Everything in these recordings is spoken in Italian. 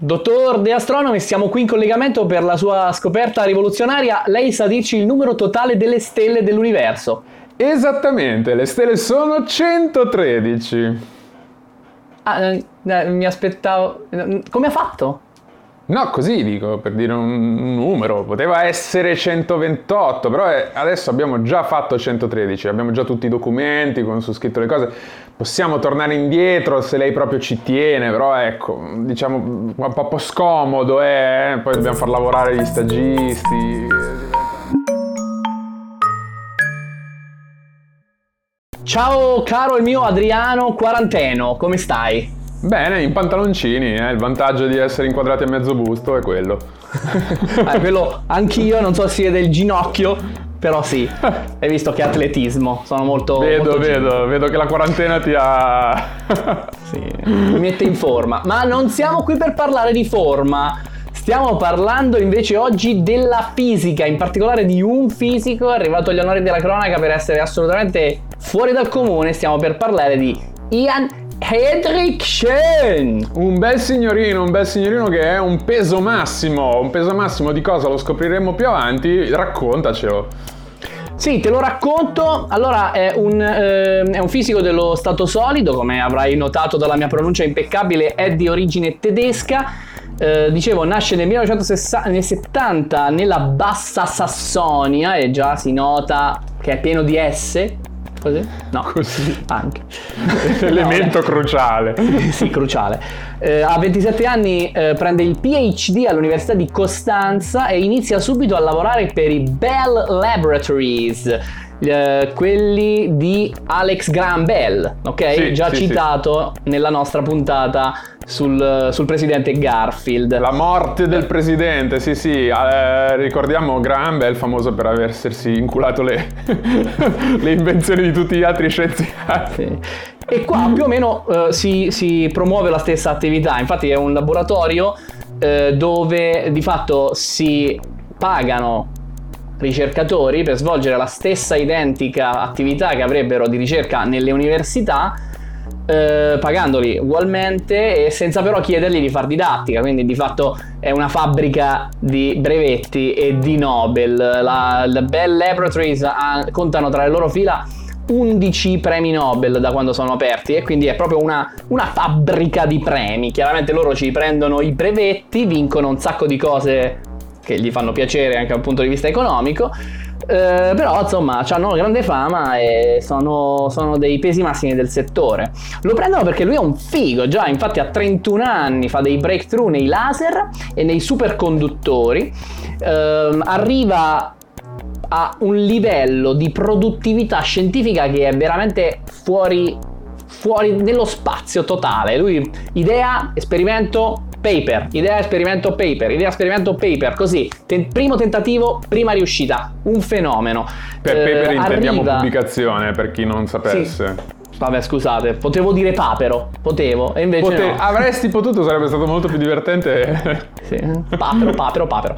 Dottor De Astronomi, siamo qui in collegamento per la sua scoperta rivoluzionaria. Lei sa dirci il numero totale delle stelle dell'universo. Esattamente, le stelle sono 113. Ah, eh, eh, mi aspettavo... eh, Come ha fatto? No, così dico, per dire un, numero, poteva essere 128, però è- adesso abbiamo già fatto 113, abbiamo già tutti i documenti con su scritto le cose, possiamo tornare indietro se lei proprio ci tiene, però ecco, diciamo un po' scomodo, eh? poi dobbiamo far lavorare gli stagisti. Ciao caro il mio Adriano Quaranteno, come stai? Bene, in pantaloncini, eh? il vantaggio di essere inquadrati a mezzo busto è quello. Eh, quello anch'io, non so se sia del ginocchio, però sì. Hai visto che atletismo, sono molto... Vedo, molto vedo, vedo che la quarantena ti ha... Sì, mi mette in forma. Ma non siamo qui per parlare di forma. Stiamo parlando invece oggi della fisica, in particolare di un fisico arrivato agli onori della cronaca per essere assolutamente fuori dal comune. Stiamo per parlare di Ian Hedrick Schoen. Un bel signorino, un bel signorino che è un peso massimo. Un peso massimo di cosa lo scopriremo più avanti? Raccontacelo. Sì, te lo racconto. Allora, è un, eh, è un fisico dello stato solido, come avrai notato dalla mia pronuncia impeccabile, è di origine tedesca. Eh, dicevo, nasce nel 1970 nella Bassa Sassonia e già si nota che è pieno di S. Così? No, Così. anche. Elemento No, cruciale. sì, cruciale. Eh, a 27 anni eh, prende il PhD all'Università di Costanza e inizia subito a lavorare per i Bell Laboratories, eh, quelli di Alex Graham Bell, ok? Sì, Già sì, citato nella nostra puntata sul, sul presidente Garfield. La morte del presidente, sì sì, eh, ricordiamo Graham Bell famoso per aversi inculato le, le invenzioni di tutti gli altri scienziati. Sì. E qua più o meno eh, si, si promuove la stessa attività, infatti è un laboratorio eh, dove di fatto si pagano ricercatori per svolgere la stessa identica attività che avrebbero di ricerca nelle università, eh, pagandoli ugualmente e senza però chiedergli di far didattica, quindi di fatto è una fabbrica di brevetti e di Nobel. La, la Bell Laboratories ha- contano tra le loro fila 11 premi Nobel da quando sono aperti e quindi è proprio una, una fabbrica di premi. Chiaramente loro ci prendono i brevetti, vincono un sacco di cose che gli fanno piacere anche dal punto di vista economico. eh, però insomma hanno grande fama e sono, sono dei pesi massimi del settore. Lo prendono perché lui è un figo, già infatti a 31 anni fa dei breakthrough nei laser e nei superconduttori. Ehm, arriva a un livello di produttività scientifica che è veramente fuori, fuori nello spazio totale. Lui idea, esperimento, paper, idea, esperimento, paper, idea, esperimento, paper, così. Ten- primo tentativo, prima riuscita, un fenomeno. Per Eh, paper intendiamo arriva- pubblicazione, per chi non sapesse. Vabbè, scusate, potevo dire papero, potevo, e invece Pote- no. Avresti potuto, sarebbe stato molto più divertente. Sì, papero, papero, papero.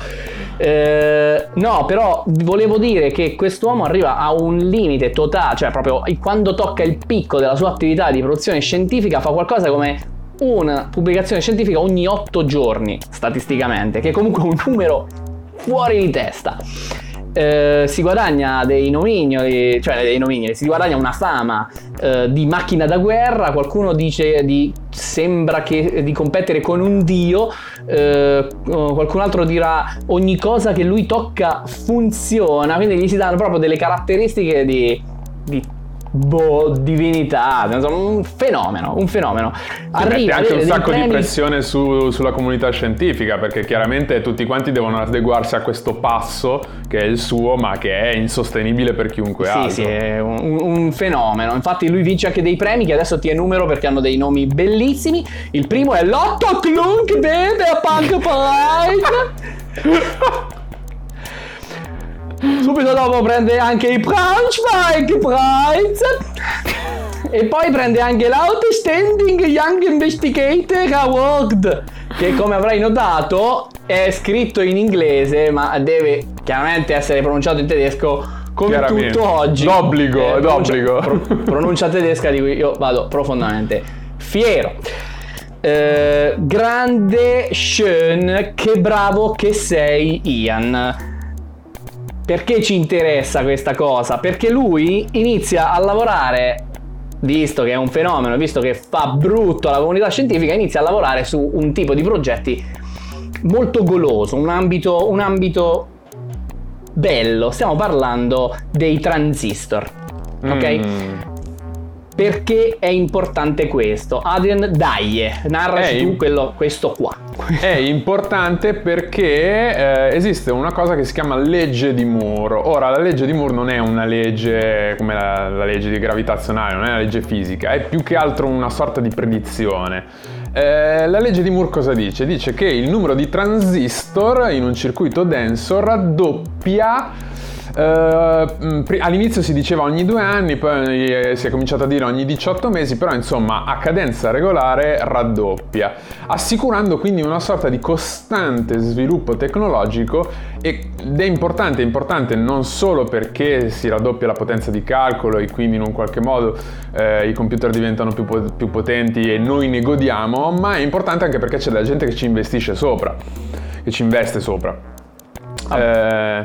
Eh, no, però volevo dire che quest'uomo arriva a un limite totale, cioè proprio quando tocca il picco della sua attività di produzione scientifica fa qualcosa come una pubblicazione scientifica ogni 8 giorni, statisticamente, che è comunque un numero fuori di testa. Eh, si guadagna dei nomignoli, cioè dei nomignoli, si guadagna una fama eh, di macchina da guerra, qualcuno dice di sembra che di competere con un dio, eh, qualcun altro dirà ogni cosa che lui tocca funziona, quindi gli si danno proprio delle caratteristiche di, di boh, divinità, un fenomeno, un fenomeno. Si mette a anche un sacco di premi- pressione su- sulla comunità scientifica perché chiaramente tutti quanti devono adeguarsi a questo passo che è il suo ma che è insostenibile per chiunque Sì, altro. sì, è un, un- fenomeno. Infatti lui vince anche dei premi che adesso ti enumero perché hanno dei nomi bellissimi. Il primo è Lotto Klunk Bebe a Punk Pride. Subito dopo prende anche i Braunschweig Prize. E poi prende anche l'Outstanding Young Investigator Award. Che come avrai notato è scritto in inglese ma deve chiaramente essere pronunciato in tedesco come tutto oggi. D'obbligo, pronuncia- d'obbligo. pro- pronuncia tedesca di cui io vado profondamente fiero. Eh, grande Sean, che bravo che sei Ian. Perché ci interessa questa cosa? Perché lui inizia a lavorare, visto che è un fenomeno, visto che fa brutto alla comunità scientifica, inizia a lavorare su un tipo di progetti molto goloso, un ambito, un ambito bello. Stiamo parlando dei transistor. Ok? Mm. Perché è importante questo? Adrian, dai, narraci Ehi. tu quello, questo qua. È importante perché eh, esiste una cosa che si chiama legge di Moore. Ora, la legge di Moore non è una legge come la, la legge di gravitazionale, non è una legge fisica, è più che altro una sorta di predizione. Eh, la legge di Moore cosa dice? Dice che il numero di transistor in un circuito denso raddoppia eh, all'inizio si diceva ogni due anni, poi eh, si è cominciato a dire ogni 18 mesi, però insomma a cadenza regolare raddoppia, assicurando quindi una sorta di costante sviluppo tecnologico ed è importante, è importante non solo perché si raddoppia la potenza di calcolo e quindi in un qualche modo eh, i computer diventano più, più potenti e noi ne godiamo, ma è importante anche perché c'è della gente che ci investisce sopra, che ci investe sopra. Eh,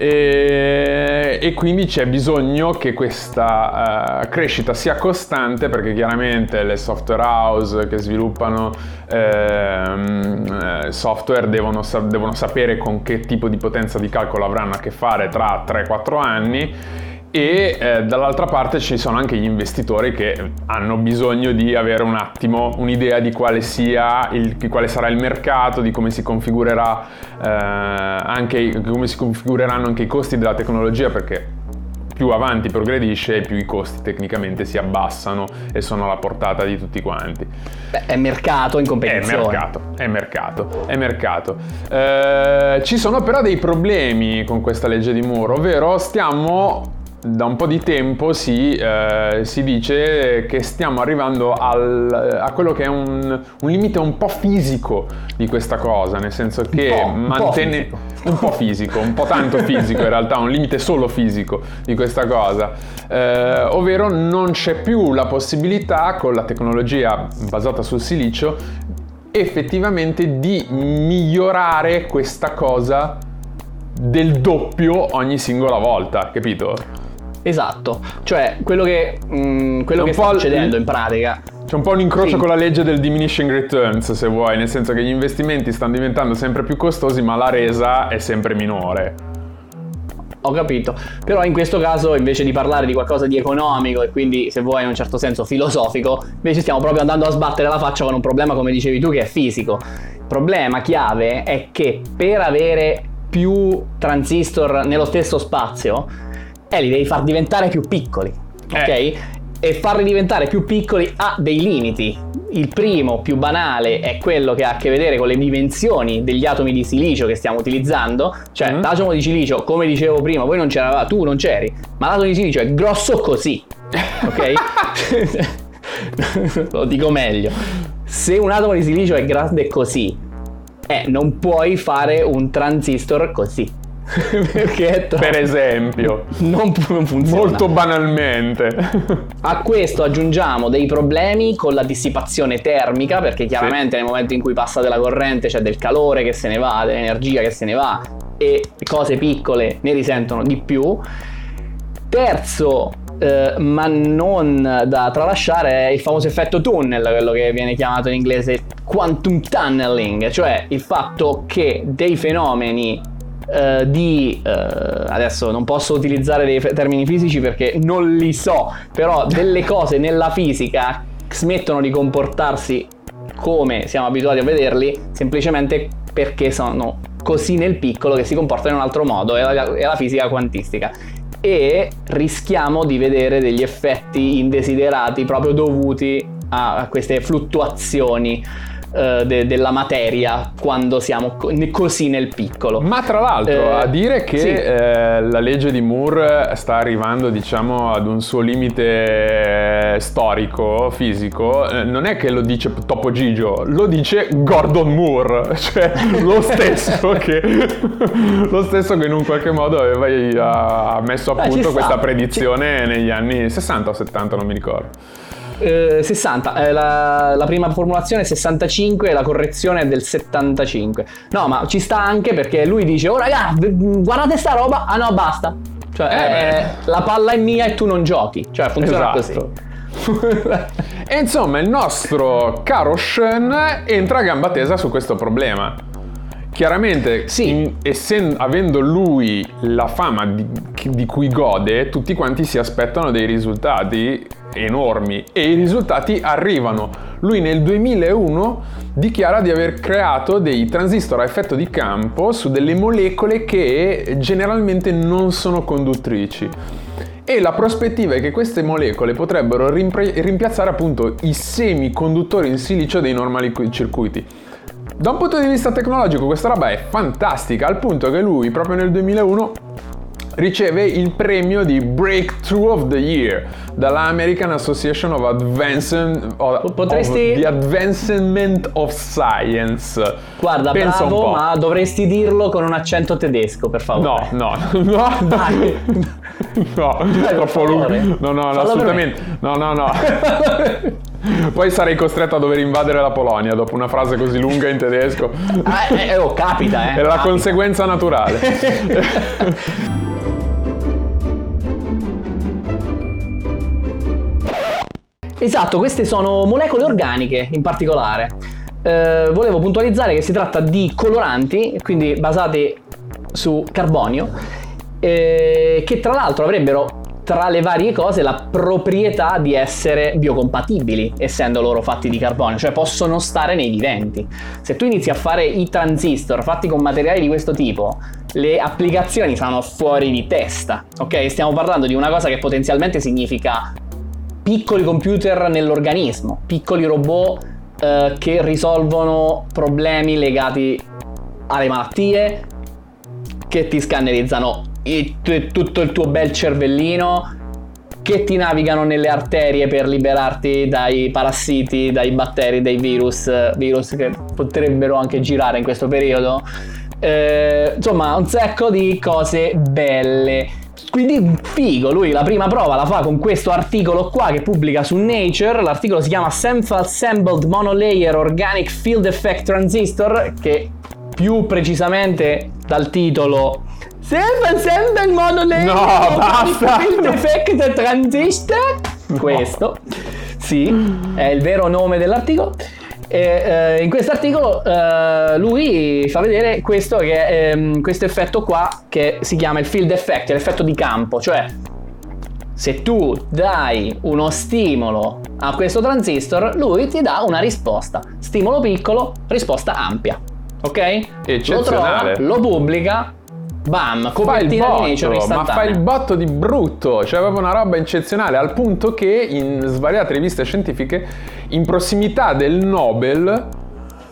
e, e quindi c'è bisogno che questa eh, crescita sia costante perché chiaramente le software house che sviluppano ehm, eh, software devono, devono sapere con che tipo di potenza di calcolo avranno a che fare tra 3-4 anni e eh, dall'altra parte ci sono anche gli investitori che hanno bisogno di avere un attimo un'idea di quale sia il, di quale sarà il mercato, di come si configurerà eh, anche come si configureranno anche i costi della tecnologia perché più avanti progredisce e più i costi tecnicamente si abbassano e sono alla portata di tutti quanti. Beh, è mercato in È competizione. mercato, è mercato, è mercato. Eh, ci sono però dei problemi con questa legge di Moore, ovvero stiamo da un po' di tempo si, eh, si dice che stiamo arrivando al- a quello che è un, un limite un po' fisico di questa cosa, nel senso che un po' mantiene fisico. un po' fisico, un po' tanto fisico in realtà, un limite solo fisico di questa cosa, Eh, ovvero non c'è più la possibilità con la tecnologia basata sul silicio effettivamente di migliorare questa cosa del doppio ogni singola volta, capito? Esatto, cioè quello che, mm, quello che sta succedendo in pratica. C'è un po' un incrocio Sì. con la legge del diminishing returns, se vuoi, nel senso che gli investimenti stanno diventando sempre più costosi, ma la resa è sempre minore. Ho capito, però in questo caso invece di parlare di qualcosa di economico e quindi se vuoi in un certo senso filosofico, invece stiamo proprio andando a sbattere la faccia con un problema come dicevi tu che è fisico. Il problema chiave è che per avere più transistor nello stesso spazio, eh, li devi far diventare più piccoli, ok? Eh. E farli diventare più piccoli ha dei limiti. Il primo, più banale, è quello che ha a che vedere con le dimensioni degli atomi di silicio che stiamo utilizzando. Cioè, Mm. l'atomo di silicio, come dicevo prima, voi non c'eravate, tu non c'eri, ma l'atomo di silicio è grosso così, ok? Lo dico meglio. Se un atomo di silicio è grande così, eh, non puoi fare un transistor così. Perché Per esempio, non, non funziona. molto banalmente. A questo aggiungiamo dei problemi con la dissipazione termica, perché chiaramente nel momento in cui passa della corrente c'è del calore che se ne va, dell'energia che se ne va e cose piccole ne risentono di più. Terzo, eh, ma non da tralasciare, è il famoso effetto tunnel, quello che viene chiamato in inglese quantum tunneling, cioè il fatto che dei fenomeni eh, di eh, adesso non posso utilizzare dei termini fisici perché non li so, però delle cose nella fisica smettono di comportarsi come siamo abituati a vederli semplicemente perché sono così nel piccolo che si comportano in un altro modo, è la, è la fisica quantistica. E rischiamo di vedere degli effetti indesiderati proprio dovuti a queste fluttuazioni eh, de- della materia quando siamo co- così nel piccolo. Ma tra l'altro, Eh, a dire che sì. eh, la legge di Moore sta arrivando, diciamo, ad un suo limite storico, fisico, non è che lo dice Topo Gigio, lo dice Gordon Moore, cioè lo stesso che lo stesso che in un qualche modo aveva ha messo a punto sta. questa predizione negli anni 60 o 70, non mi ricordo. Eh, 60, eh, la, la prima formulazione è 65 e la correzione è del 75. No, ma ci sta anche perché lui dice, oh raga, guardate sta roba, ah no, basta. Cioè, Eh, eh, la palla è mia e tu non giochi. Cioè, funziona Esatto. così. E insomma il nostro caro Shen entra a gamba tesa su questo problema. Chiaramente, Sì. in- essen- avendo lui la fama di, di cui gode, tutti quanti si aspettano dei risultati enormi e i risultati arrivano. Lui nel 2001 dichiara di aver creato dei transistor a effetto di campo su delle molecole che generalmente non sono conduttrici. E la prospettiva è che queste molecole potrebbero rimpiazzare appunto i semiconduttori in silicio dei normali cu- circuiti. Da un punto di vista tecnologico questa roba è fantastica, al punto che lui proprio nel 2001 riceve il premio di Breakthrough of the Year dalla American Association of Advancement of, Potresti- of the Advancement of Science. Guarda, Pensa bravo, ma dovresti dirlo con un accento tedesco, per favore. No, no, no, Dai. No, per troppo lungo. No, no, no, assolutamente. No, no, no. Poi sarei costretto a dover invadere la Polonia dopo una frase così lunga in tedesco. Ah, eh, eh, oh, capita, eh. Era la capita. conseguenza naturale. Esatto, queste sono molecole organiche in particolare. Eh, volevo puntualizzare che si tratta di coloranti, quindi basati su carbonio, eh, che tra l'altro avrebbero tra le varie cose la proprietà di essere biocompatibili, essendo loro fatti di carbonio, cioè possono stare nei viventi. Se tu inizi a fare i transistor fatti con materiali di questo tipo, le applicazioni sono fuori di testa, ok? Stiamo parlando di una cosa che potenzialmente significa piccoli computer nell'organismo, piccoli robot eh, che risolvono problemi legati alle malattie, che ti scannerizzano il- tu- tutto il tuo bel cervellino, che ti navigano nelle arterie per liberarti dai parassiti, dai batteri, dai virus, virus che potrebbero anche girare in questo periodo. Eh, insomma, un sacco di cose belle. Quindi figo, lui la prima prova la fa con questo articolo qua che pubblica su Nature, l'articolo si chiama Self-Assembled Monolayer Organic Field Effect Transistor, che più precisamente dal titolo Self-Assembled Monolayer No, Organic basta! Field Effect Transistor, questo, sì, è il vero nome dell'articolo. E, eh, in questo articolo eh, lui fa vedere questo, che è, ehm, questo effetto qua che si chiama il field effect, l'effetto di campo, cioè se tu dai uno stimolo a questo transistor, lui ti dà una risposta. Stimolo piccolo, risposta ampia. Ok? Eccezionale. Lo trova, lo pubblica, bam, copertina di Nature botto, ma fa il botto di brutto, cioè aveva una roba eccezionale al punto che in svariate riviste scientifiche, in prossimità del Nobel,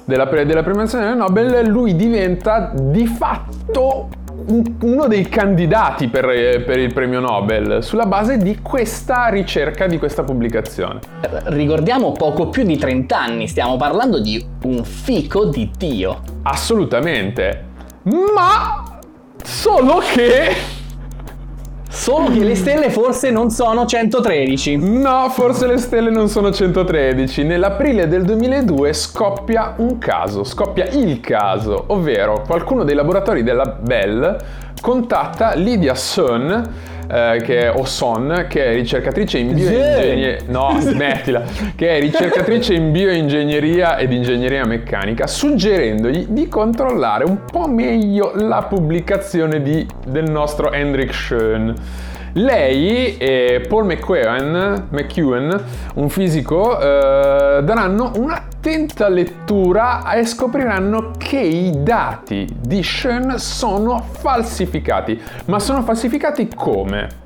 della, pre- della premiazione del Nobel, lui diventa di fatto un- uno dei candidati per, per il premio Nobel sulla base di questa ricerca, di questa pubblicazione. Ricordiamo poco più di 30 anni, stiamo parlando di un fico di Dio. Assolutamente. Ma solo che Solo che le stelle forse non sono 113. No, forse le stelle non sono 113. Nell'aprile del 2002 scoppia un caso, scoppia il caso, ovvero qualcuno dei laboratori della Bell contatta Lydia Sun, eh, che è, o Son, che è ricercatrice in bioingegneria. No, smettila, che è ricercatrice in bioingegneria ed ingegneria meccanica, suggerendogli di controllare un po' meglio la pubblicazione di- del nostro Hendrik Schön. Lei e Paul McEwen, McEwen un fisico, eh, daranno un'attenta lettura e scopriranno che i dati di Schoen sono falsificati. Ma sono falsificati come?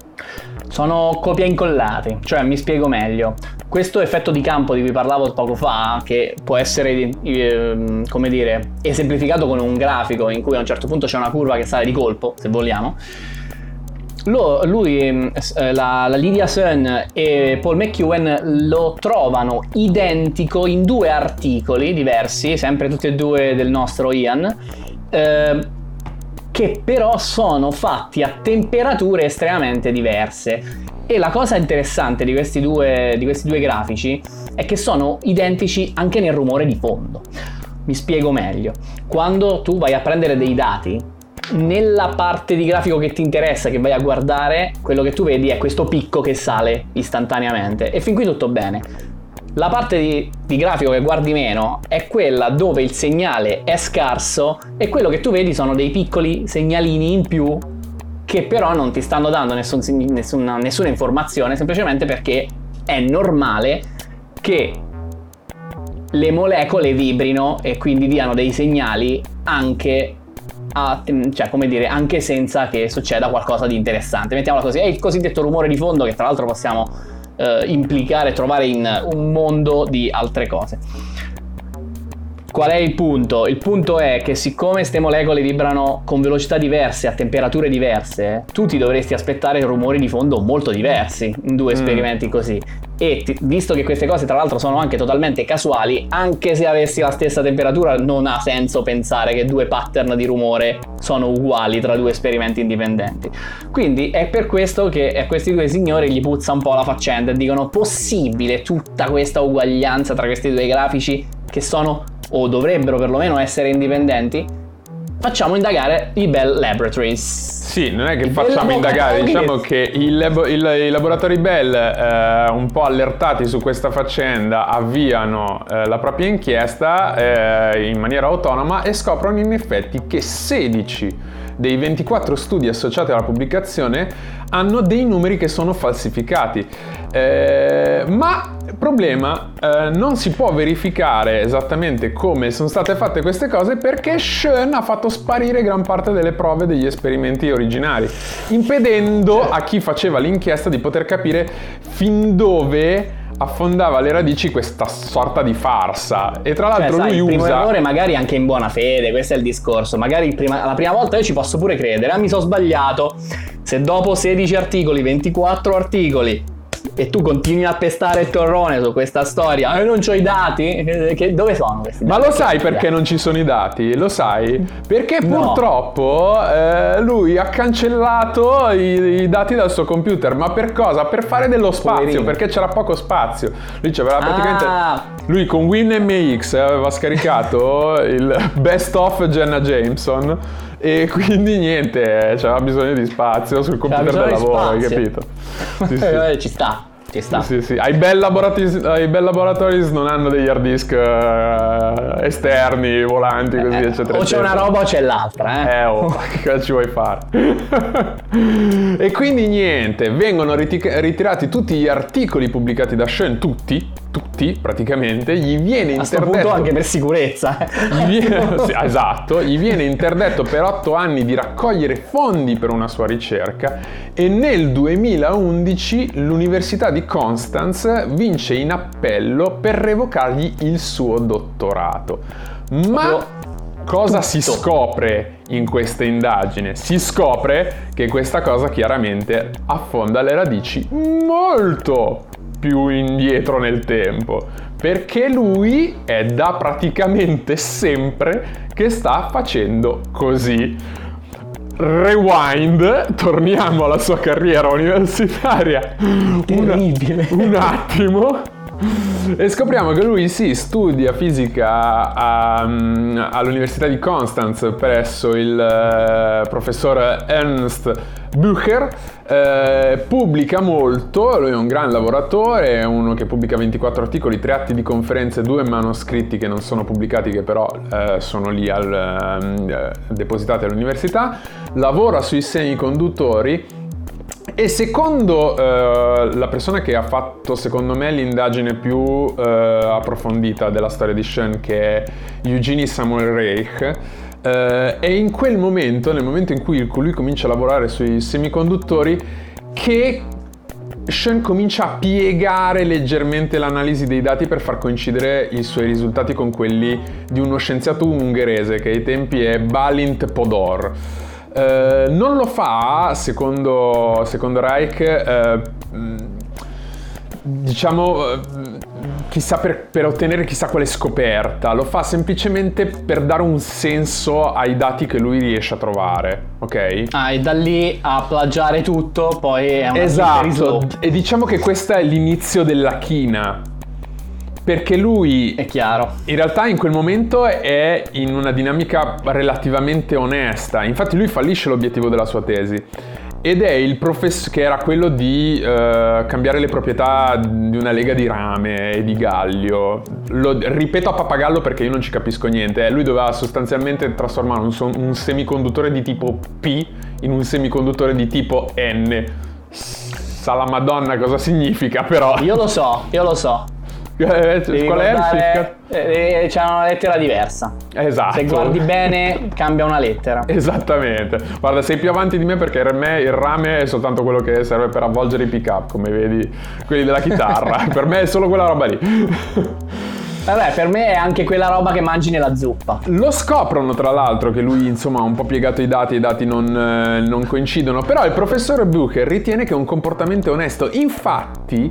Sono copia incollati, cioè mi spiego meglio. Questo effetto di campo di cui parlavo poco fa, che può essere, ehm, come dire, esemplificato con un grafico in cui a un certo punto c'è una curva che sale di colpo, se vogliamo. Lo- lui, s- eh, la, la Lydia Sun e Paul McEwen lo trovano identico in due articoli diversi, sempre tutti e due del nostro Ian, eh, che però sono fatti a temperature estremamente diverse. E la cosa interessante di questi, due, di questi due grafici è che sono identici anche nel rumore di fondo. Mi spiego meglio. Quando tu vai a prendere dei dati, nella parte di grafico che ti interessa, che vai a guardare, quello che tu vedi è questo picco che sale istantaneamente. E fin qui tutto bene. La parte di, di, grafico che guardi meno è quella dove il segnale è scarso e quello che tu vedi sono dei piccoli segnalini in più che però non ti stanno dando nessun, nessuna, nessuna informazione semplicemente perché è normale che le molecole vibrino e quindi diano dei segnali anche a, cioè, come dire, anche senza che succeda qualcosa di interessante. Mettiamola così, è il cosiddetto rumore di fondo che tra l'altro possiamo eh, implicare, trovare in un mondo di altre cose. Qual è il punto? Il punto è che siccome queste molecole vibrano con velocità diverse, a temperature diverse, tu ti dovresti aspettare rumori di fondo molto diversi in due mm. esperimenti così. E ti, visto che queste cose tra l'altro sono anche totalmente casuali, anche se avessi la stessa temperatura non ha senso pensare che due pattern di rumore sono uguali tra due esperimenti indipendenti. Quindi è per questo che a questi due signori gli puzza un po' la faccenda e dicono possibile tutta questa uguaglianza tra questi due grafici che sono o dovrebbero perlomeno essere indipendenti, facciamo indagare i Bell Laboratories. Sì, non è che facciamo indagare, diciamo che i, labo- il, i laboratori Bell, eh, un po' allertati su questa faccenda, avviano eh, la propria inchiesta eh, in maniera autonoma e scoprono in effetti che 16 dei 24 studi associati alla pubblicazione hanno dei numeri che sono falsificati. Eh, ma problema, eh, non si può verificare esattamente come sono state fatte queste cose perché Schoen ha fatto sparire gran parte delle prove degli esperimenti originari, impedendo a chi faceva l'inchiesta di poter capire fin dove affondava le radici questa sorta di farsa. E tra l'altro cioè, lui sai, usa il primo errore magari anche in buona fede questo è il discorso. Magari prima, la prima volta io ci posso pure credere. Ah, mi sono sbagliato. Se dopo 16 articoli 24 articoli e tu continui a pestare il torrone su questa storia e non ho i dati, che, dove sono questi dati? Ma lo sai perché non ci sono i dati? Lo sai? Perché purtroppo no. eh, lui ha cancellato i, i, dati dal suo computer, ma per cosa? Per fare dello spazio, Poverino. perché c'era poco spazio. Lui c'aveva praticamente... Ah. Lui con WinMX aveva scaricato il best of Jenna Jameson e quindi niente, c'era bisogno di spazio sul computer del lavoro, hai capito? Sì, sì. Eh, ci sta. Ci sta. Sì, sì. Ai bel, I bel laboratories non hanno degli hard disk uh, esterni, volanti, così, eh, eccetera. O c'è eccetera. una roba o c'è l'altra, eh. Eh, oh, che cosa ci vuoi fare? e quindi niente, vengono ritirati tutti gli articoli pubblicati da Schoen, tutti, tutti praticamente, gli viene a interdetto... punto anche per sicurezza. Gli viene, sì, esatto, gli viene interdetto per otto anni di raccogliere fondi per una sua ricerca e nel 2011 l'Università di Constance vince in appello per revocargli il suo dottorato. Ma... Cosa si scopre in questa indagine? Si scopre che questa cosa chiaramente affonda le radici molto più indietro nel tempo, perché lui è da praticamente sempre che sta facendo così. Rewind, torniamo alla sua carriera universitaria. Terribile. Un, un attimo e scopriamo che lui sì, studia fisica a, um, all'Università di Constance presso il uh, professor Ernst Bücher, eh, pubblica molto, lui è un gran lavoratore, è uno che pubblica 24 articoli, 3 atti di conferenze, 2 manoscritti che non sono pubblicati, che però eh, sono lì al, eh, depositati all'università, lavora sui semiconduttori e secondo uh, la persona che ha fatto, secondo me, l'indagine più uh, approfondita della storia di Schoen, che è Eugenie Samuel Reich, uh, è in quel momento, nel momento in cui lui comincia a lavorare sui semiconduttori, che Schoen comincia a piegare leggermente l'analisi dei dati per far coincidere i suoi risultati con quelli di uno scienziato ungherese che ai tempi è Balint Podor. Eh, non lo fa, secondo, secondo Reich, eh, diciamo chissà per, per, ottenere chissà quale scoperta, lo fa semplicemente per dare un senso ai dati che lui riesce a trovare, ok? Ah, e da lì a plagiare tutto, poi è una Esatto, e diciamo che questo è l'inizio della china. Perché lui è chiaro. In realtà in quel momento è in una dinamica relativamente onesta. Infatti lui fallisce l'obiettivo della sua tesi ed è il professore che era quello di uh, cambiare le proprietà di una lega di rame e di gallio. Lo ripeto a papagallo perché io non ci capisco niente. Lui doveva sostanzialmente trasformare un, son- un semiconduttore di tipo P in un semiconduttore di tipo N. Sa la madonna cosa significa però. Io lo so, io lo so. Eh, qual è il significato? Eh, c'è una lettera diversa. Esatto. Se guardi bene, cambia una lettera. Esattamente. Guarda, sei più avanti di me perché per me il rame è soltanto quello che serve per avvolgere i pick up, come vedi quelli della chitarra. per me è solo quella roba lì. Vabbè, per me è anche quella roba che mangi nella zuppa. Lo scoprono, tra l'altro, che lui, insomma, ha un po' piegato i dati e i dati non, eh, non coincidono. Però il professore Bucher ritiene che è un comportamento onesto. Infatti,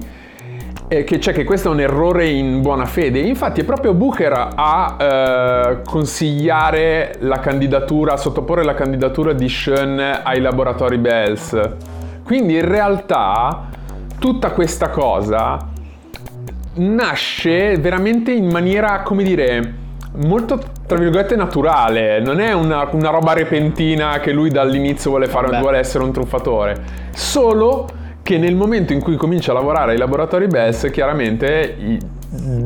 eh, che c'è che questo è un errore in buona fede. Infatti è proprio Bucher a eh, consigliare la candidatura, a sottoporre la candidatura di Schoen ai laboratori Bells. Quindi in realtà tutta questa cosa nasce veramente in maniera, come dire, molto tra virgolette naturale, non è una, una roba repentina che lui dall'inizio vuole, fare, vuole essere un truffatore, solo che nel momento in cui comincia a lavorare ai laboratori BES, chiaramente i,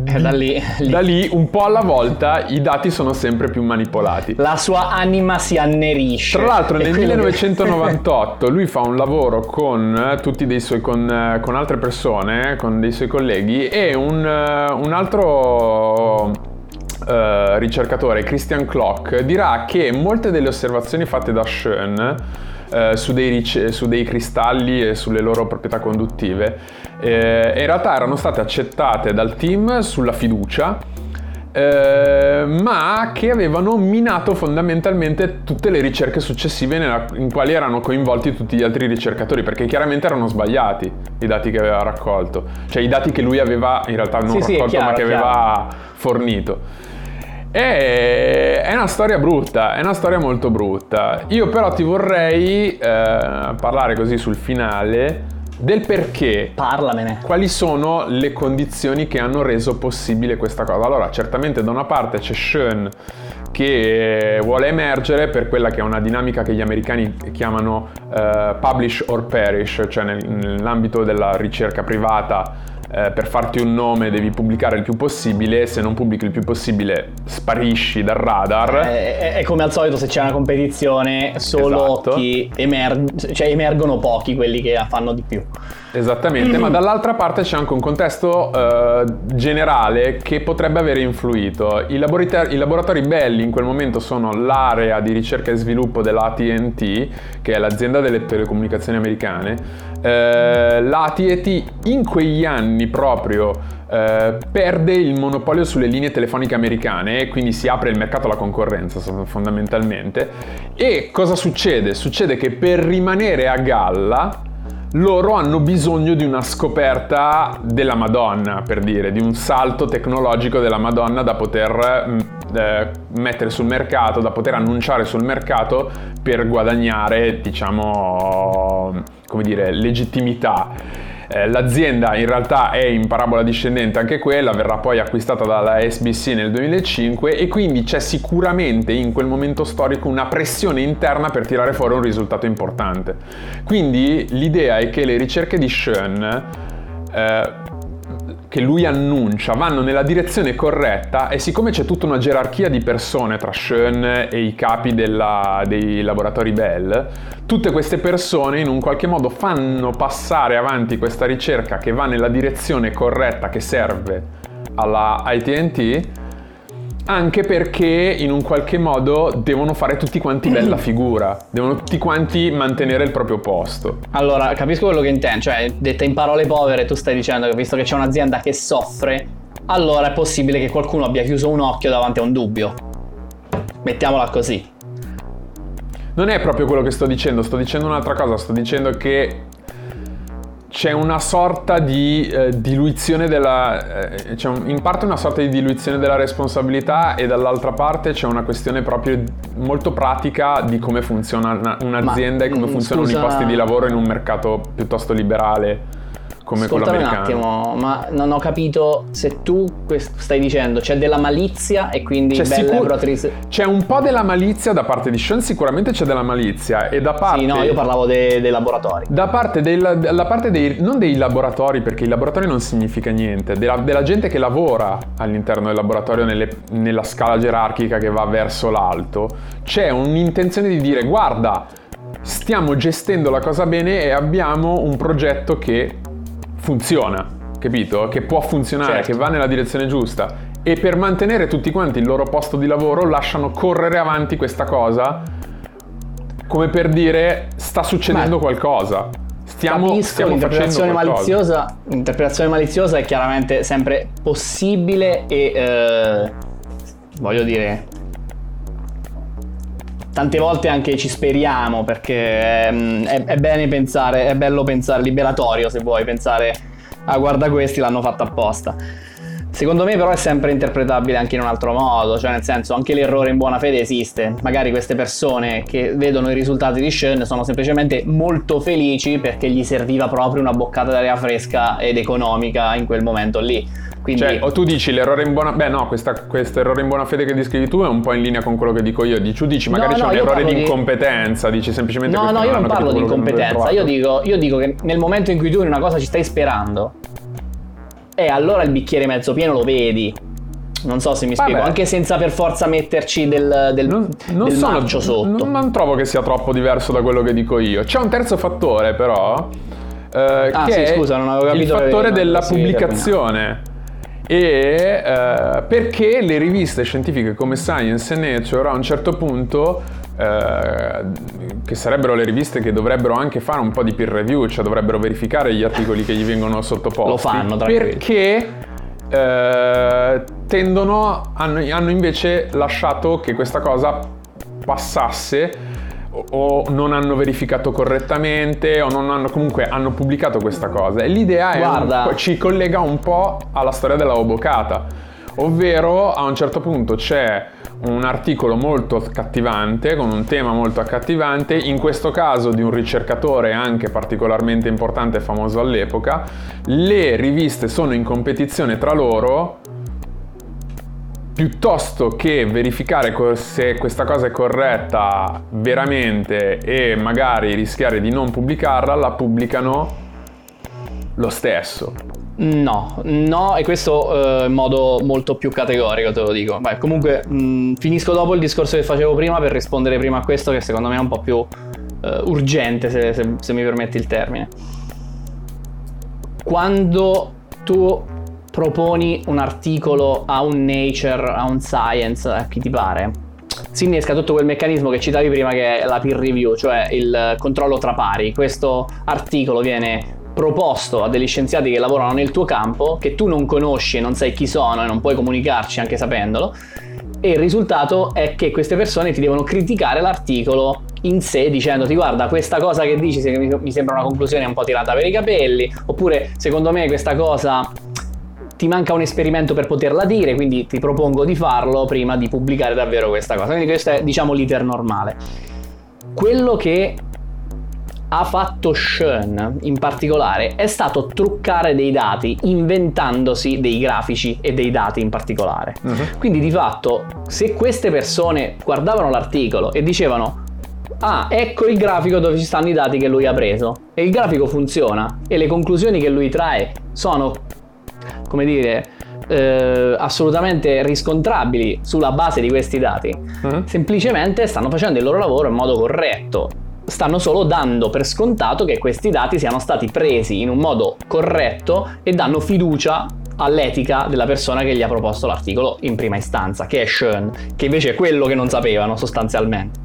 eh, da, lì, lì. da lì, un po' alla volta, i dati sono sempre più manipolati. La sua anima si annerisce. Tra l'altro, nel 1998 lui fa un lavoro con eh, tutti dei suoi con, eh, con altre persone, con dei suoi colleghi, e un, un altro uh, ricercatore, Christian Klock, dirà che molte delle osservazioni fatte da Schoen eh, su, dei ric- su, dei cristalli e sulle loro proprietà conduttive. Eh, in realtà erano state accettate dal team sulla fiducia, eh, ma che avevano minato fondamentalmente tutte le ricerche successive nella, in quali erano coinvolti tutti gli altri ricercatori, perché chiaramente erano sbagliati i dati che aveva raccolto, cioè i dati che lui aveva in realtà non sì, raccolto sì, chiaro, ma che chiaro. aveva fornito. E è una storia brutta, è una storia molto brutta. Io però ti vorrei eh, parlare così sul finale del perché. Parlamene. Quali sono le condizioni che hanno reso possibile questa cosa? Allora, certamente da una parte c'è Sean che vuole emergere per quella che è una dinamica che gli americani chiamano uh, publish or perish, cioè nel, nell'ambito della ricerca privata eh, per farti un nome devi pubblicare il più possibile, se non pubblichi il più possibile sparisci dal radar. Eh, è, come al solito se c'è una competizione, solo esatto. chi emer- cioè emergono pochi quelli che fanno di più. Esattamente, ma dall'altra parte c'è anche un contesto uh, generale che potrebbe aver influito. I laboratori, I laboratori, belli in quel momento sono l'area di ricerca e sviluppo dell'AT&T, che è l'azienda delle telecomunicazioni americane. Uh, L'AT&T in quegli anni proprio uh, perde il monopolio sulle linee telefoniche americane e quindi si apre il mercato alla concorrenza fondamentalmente. E cosa succede? Succede che per rimanere a galla loro hanno bisogno di una scoperta della Madonna, per dire, di un salto tecnologico della Madonna da poter mm, eh, mettere sul mercato, da poter annunciare sul mercato per guadagnare, diciamo, come dire, legittimità. Eh, l'azienda in realtà è in parabola discendente anche quella, verrà poi acquistata dalla SBC nel 2005 e quindi c'è sicuramente in quel momento storico una pressione interna per tirare fuori un risultato importante. Quindi l'idea è che le ricerche di Schoen eh, che lui annuncia vanno nella direzione corretta e siccome c'è tutta una gerarchia di persone tra Schoen e i capi della, dei laboratori Bell, tutte queste persone in un qualche modo fanno passare avanti questa ricerca che va nella direzione corretta che serve alla ITNT anche perché in un qualche modo devono fare tutti quanti bella figura, devono tutti quanti mantenere il proprio posto. Allora, capisco quello che intendi, cioè detta in parole povere tu stai dicendo che visto che c'è un'azienda che soffre, allora è possibile che qualcuno abbia chiuso un occhio davanti a un dubbio. Mettiamola così. Non è proprio quello che sto dicendo, sto dicendo un'altra cosa, sto dicendo che c'è una sorta di eh, diluizione della... Eh, c'è un, in parte una sorta di diluizione della responsabilità e dall'altra parte c'è una questione proprio molto pratica di come funziona un'azienda Ma, e come funzionano scusa... i posti di lavoro in un mercato piuttosto liberale come Ascoltami quello americano. un attimo, ma non ho capito se tu stai dicendo c'è della malizia e quindi c'è sicur- C'è un po' della malizia da parte di Sean, sicuramente c'è della malizia e da parte... Sì, no, io parlavo dei, dei laboratori. Da parte, del, da parte dei... non dei laboratori, perché i laboratori non significa niente, della, della gente che lavora all'interno del laboratorio nelle, nella scala gerarchica che va verso l'alto, c'è un'intenzione di dire guarda, stiamo gestendo la cosa bene e abbiamo un progetto che funziona, capito? Che può funzionare, certo. che va nella direzione giusta. E per mantenere tutti quanti il loro posto di lavoro lasciano correre avanti questa cosa come per dire sta succedendo Ma qualcosa. Stiamo, capisco, stiamo l'interpretazione maliziosa, l'interpretazione maliziosa è chiaramente sempre possibile e eh, voglio dire tante volte anche ci speriamo perché è, ehm, è, è, bene pensare, è bello pensare, liberatorio se vuoi, pensare, ah guarda questi l'hanno fatto apposta. Secondo me però è sempre interpretabile anche in un altro modo, cioè nel senso anche l'errore in buona fede esiste. Magari queste persone che vedono i risultati di Sean sono semplicemente molto felici perché gli serviva proprio una boccata d'aria fresca ed economica in quel momento lì. Quindi... Cioè, o tu dici l'errore in buona... Beh no, questo errore in buona fede che descrivi tu è un po' in linea con quello che dico io. Tu dici magari no, c'è no, un errore di incompetenza, dici semplicemente... No, no, io non parlo di incompetenza, io dico, io dico che nel momento in cui tu in una cosa ci stai sperando e allora il bicchiere mezzo pieno lo vedi. Non so se mi Vabbè. spiego, anche senza per forza metterci del, del, non, non del sono, sotto. Non, non, trovo che sia troppo diverso da quello che dico io. C'è un terzo fattore, però. Eh, ah, che sì, scusa, non avevo capito. Il fattore della pubblicazione. E eh, perché le riviste scientifiche come Science e Nature a un certo punto eh, che sarebbero le riviste che dovrebbero anche fare un po' di peer review, cioè dovrebbero verificare gli articoli che gli vengono sottoposti. Lo fanno. Perché eh, tendono, hanno, hanno invece lasciato che questa cosa passasse o non hanno verificato correttamente o non hanno comunque hanno pubblicato questa cosa e l'idea Guarda. Un, ci collega un po' alla storia della Obocata ovvero a un certo punto c'è un articolo molto accattivante, con un tema molto accattivante, in questo caso di un ricercatore anche particolarmente importante e famoso all'epoca. Le riviste sono in competizione tra loro piuttosto che verificare se questa cosa è corretta veramente e magari rischiare di non pubblicarla, la pubblicano lo stesso. No, no, e questo eh, in modo molto più categorico te lo dico. Beh, comunque mh, mm, finisco dopo il discorso che facevo prima per rispondere prima a questo che secondo me è un po' più eh, urgente, se, se, se mi permetti il termine. Quando tu proponi un articolo a un Nature, a un Science, a chi ti pare, si innesca tutto quel meccanismo che citavi prima che è la peer review, cioè il controllo tra pari. Questo articolo viene proposto a degli scienziati che lavorano nel tuo campo, che tu non conosci e non sai chi sono e non puoi comunicarci anche sapendolo, e il risultato è che queste persone ti devono criticare l'articolo in sé dicendoti guarda questa cosa che dici mi sembra una conclusione un po' tirata per i capelli, oppure secondo me questa cosa ti manca un esperimento per poterla dire, quindi ti propongo di farlo prima di pubblicare davvero questa cosa. Quindi questo è diciamo l'iter normale. Quello che ha fatto Sean in particolare è stato truccare dei dati inventandosi dei grafici e dei dati in particolare. Uh-huh. Quindi di fatto se queste persone guardavano l'articolo e dicevano ah ecco il grafico dove ci stanno i dati che lui ha preso e il grafico funziona e le conclusioni che lui trae sono come dire eh, assolutamente riscontrabili sulla base di questi dati, uh-huh. semplicemente stanno facendo il loro lavoro in modo corretto stanno solo dando per scontato che questi dati siano stati presi in un modo corretto e danno fiducia all'etica della persona che gli ha proposto l'articolo in prima istanza, che è Sean, che invece è quello che non sapevano sostanzialmente.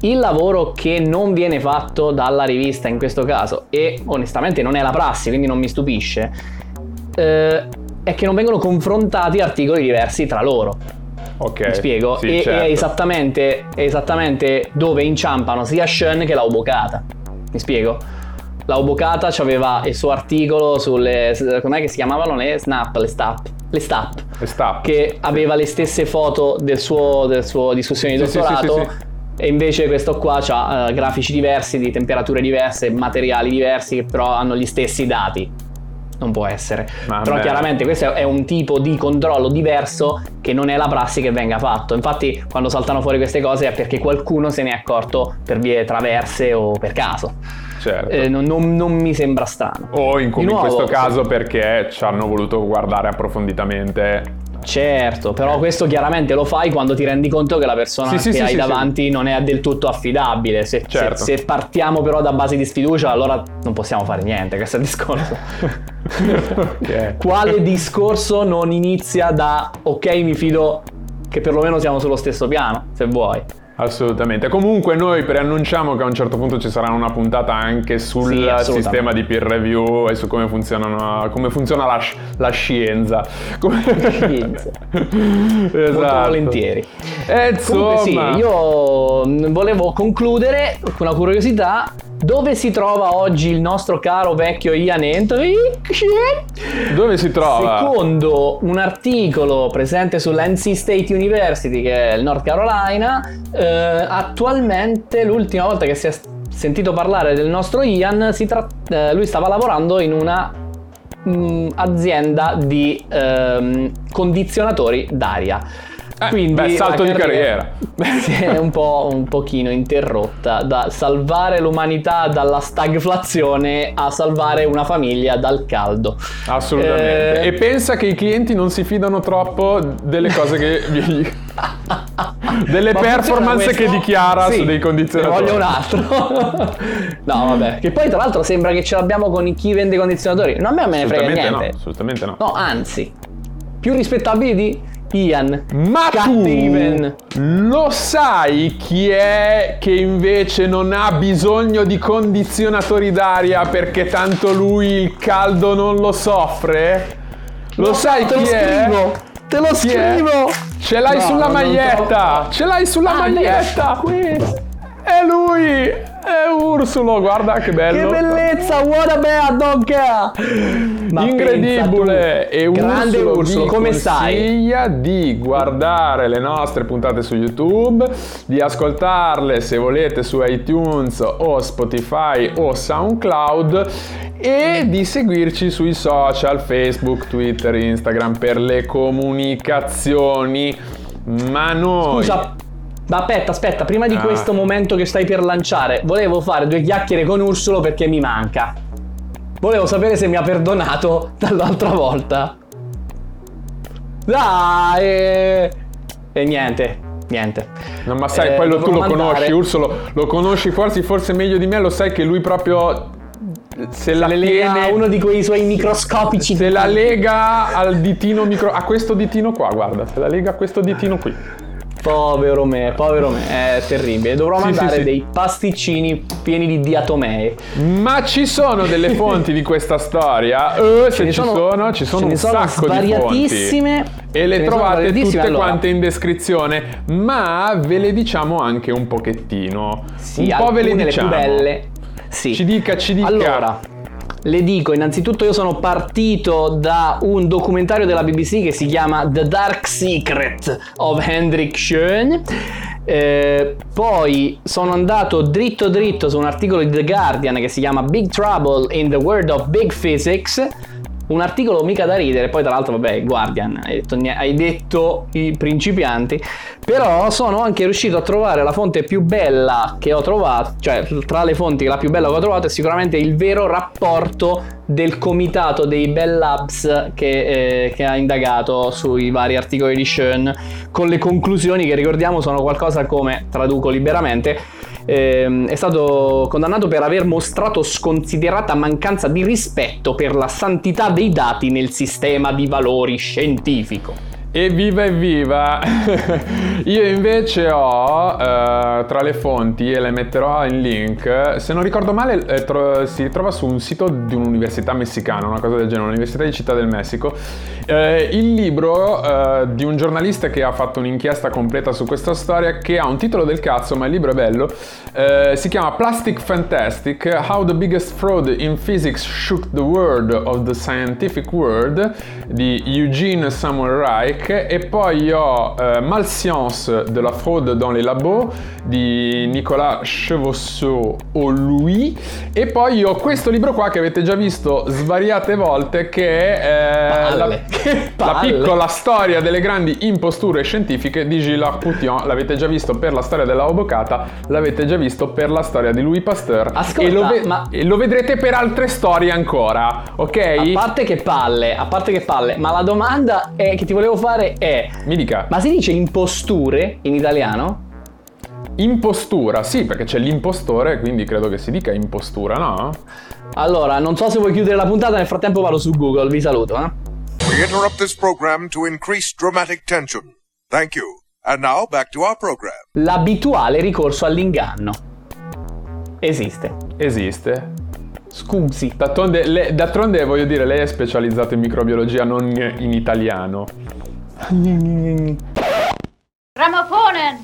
Il lavoro che non viene fatto dalla rivista in questo caso, e onestamente non è la prassi, quindi non mi stupisce, eh, è che non vengono confrontati articoli diversi tra loro. Ok. Mi spiego? Sì, e, certo. è, esattamente, è esattamente dove inciampano sia Shen che la Obokata. Mi spiego? Laubocata aveva il suo articolo sulle. com'è che si chiamavano le snap, le stap? Le stap. Le stap. Che aveva le stesse foto del suo, del suo discussione di Sì, sì, dottorato. sì, sì, sì. E invece questo qua ha grafici diversi, di temperature diverse, materiali diversi, che però hanno gli stessi dati. Non può essere. Ma però chiaramente questo è un tipo di controllo diverso che non è la prassi che venga fatto. Infatti quando saltano fuori queste cose è perché qualcuno se ne è accorto per vie traverse o per caso. Certo. Eh, non, non- non mi sembra strano. o in, in nuovo, questo caso perché ci hanno voluto guardare approfonditamente. Certo, però questo chiaramente lo fai quando ti rendi conto che la persona Sì, che sì, hai sì, davanti non è del tutto affidabile. Se, se- Certo. se partiamo però da base di sfiducia, allora non possiamo fare niente. Questo è il discorso. Quale discorso non inizia da ok, mi fido che perlomeno siamo sullo stesso piano, se vuoi. Assolutamente. Comunque noi preannunciamo che a un certo punto ci sarà una puntata anche sul Sì, sistema di peer review e su come, come funziona la, la scienza. Come... Scienza. esatto. Molto volentieri. E insomma, Comunque sì, io volevo concludere con una curiosità. Dove si trova oggi il nostro caro vecchio Ian Anthony? dove si trova? Secondo un articolo presente sull'NC State University, che è il North Carolina, eh, attualmente l'ultima volta che si è sentito parlare del nostro Ian, si tra- eh, lui stava lavorando in una mm, azienda di ehm, condizionatori d'aria. Eh, beh, salto di carriera. si è un po' un pochino interrotta da salvare l'umanità dalla stagflazione a salvare una famiglia dal caldo. Assolutamente. Eh, E pensa che i clienti non si fidano troppo delle cose che. delle Ma performance che dichiara Sì, su dei condizionatori. Voglio un altro. no, vabbè. Che poi, tra l'altro, sembra che ce l'abbiamo con chi vende condizionatori. No, a me me ne frega Assolutamente no, niente. assolutamente no. No, anzi, più rispettabili di Ian. Ma Cattiven. tu lo sai chi è che invece non ha bisogno di condizionatori d'aria perché tanto lui il caldo non lo soffre? Lo No, sai chi lo è? scrivo. Te lo scrivo. Ce l'hai No, sulla maglietta! Ce l'hai sulla Ah, maglietta! questo. È lui! È Ursulo, guarda che bello! Che bellezza, what a bear, don't care. Ma Incredibile! E grande Ursulo, Ursulo, come stai? consiglia di guardare le nostre puntate su YouTube, di ascoltarle se volete su iTunes o Spotify o SoundCloud e di seguirci sui social Facebook, Twitter, Instagram per le comunicazioni. Ma noi Scusa, ma aspetta, aspetta, prima di Ah. questo momento che stai per lanciare, volevo fare due chiacchiere con Ursulo perché mi manca. Volevo sapere se mi ha perdonato dall'altra volta. Dai! E, e niente, niente. No, ma sai, Eh, poi lo, tu lo mandare- conosci, Ursolo, lo conosci forse, forse meglio di me, lo sai che lui proprio se la Le lega tiene, uno di quei suoi microscopici. se la lega al ditino micro, a questo ditino qua, guarda, se la lega a questo ditino qui. Povero me, povero me, è terribile. Dovrò Sì, mandare sì, sì. dei pasticcini pieni di diatomee. Ma ci sono delle fonti di questa storia? Eh, se ci sono- sono, ci sono un sono sacco di fonti. E le trovate tutte allora. quante in descrizione, ma ve le diciamo anche un pochettino. Sì, un po' ve le diciamo. più belle. Sì. Ci dica, ci dica. Allora, le dico, innanzitutto io sono partito da un documentario della BBC che si chiama The Dark Secret of Hendrik Schön. Eh, poi sono andato dritto dritto su un articolo di The Guardian che si chiama Big Trouble in the World of Big Physics. Un articolo mica da ridere, poi tra l'altro vabbè, Guardian, hai detto, hai detto i principianti, però sono anche riuscito a trovare la fonte più bella che ho trovato, cioè tra le fonti la più bella che ho trovato è sicuramente il vero rapporto del comitato dei Bell Labs che, eh, che ha indagato sui vari articoli di Schoen con le conclusioni che ricordiamo sono qualcosa come, traduco liberamente, ehm, è stato condannato per aver mostrato sconsiderata mancanza di rispetto per la santità dei dati nel sistema di valori scientifico. Evviva evviva! Io invece ho eh, tra le fonti, e le metterò in link, se non ricordo male eh, tro- si trova su un sito di un'università messicana, una cosa del genere, l'Università di Città del Messico, eh, il libro eh, di un giornalista che ha fatto un'inchiesta completa su questa storia, che ha un titolo del cazzo, ma il libro è bello, eh, si chiama Plastic Fantastic, How the Biggest Fraud in Physics Shook the World of the Scientific World, di Eugene Samuel Reich, e poi ho eh, Malscience de la fraude dans les labos di Nicolas Chevauceau o lui. E poi ho questo libro qua che avete già visto svariate volte che è eh, la, la, piccola storia delle grandi imposture scientifiche di Gilles Arputian l'avete già visto per la storia della Obocata l'avete già visto per la storia di Louis Pasteur. Ascolta, e, lo ve- ma... e lo vedrete per altre storie ancora ok? a parte che palle a parte che palle ma la domanda è, che ti volevo fare fare è... Mi dica. Ma si dice imposture in italiano? Impostura, sì, perché c'è l'impostore, quindi credo che si dica impostura, no? Allora, non so se vuoi chiudere la puntata, nel frattempo vado su Google, vi saluto, eh. We interrupt this program to increase dramatic tension. Thank you. And now back to our program. L'abituale ricorso all'inganno. Esiste. Esiste. Scusi. D'altronde, le, d'altronde voglio dire, lei è specializzato in microbiologia, non in italiano. Gramofonen!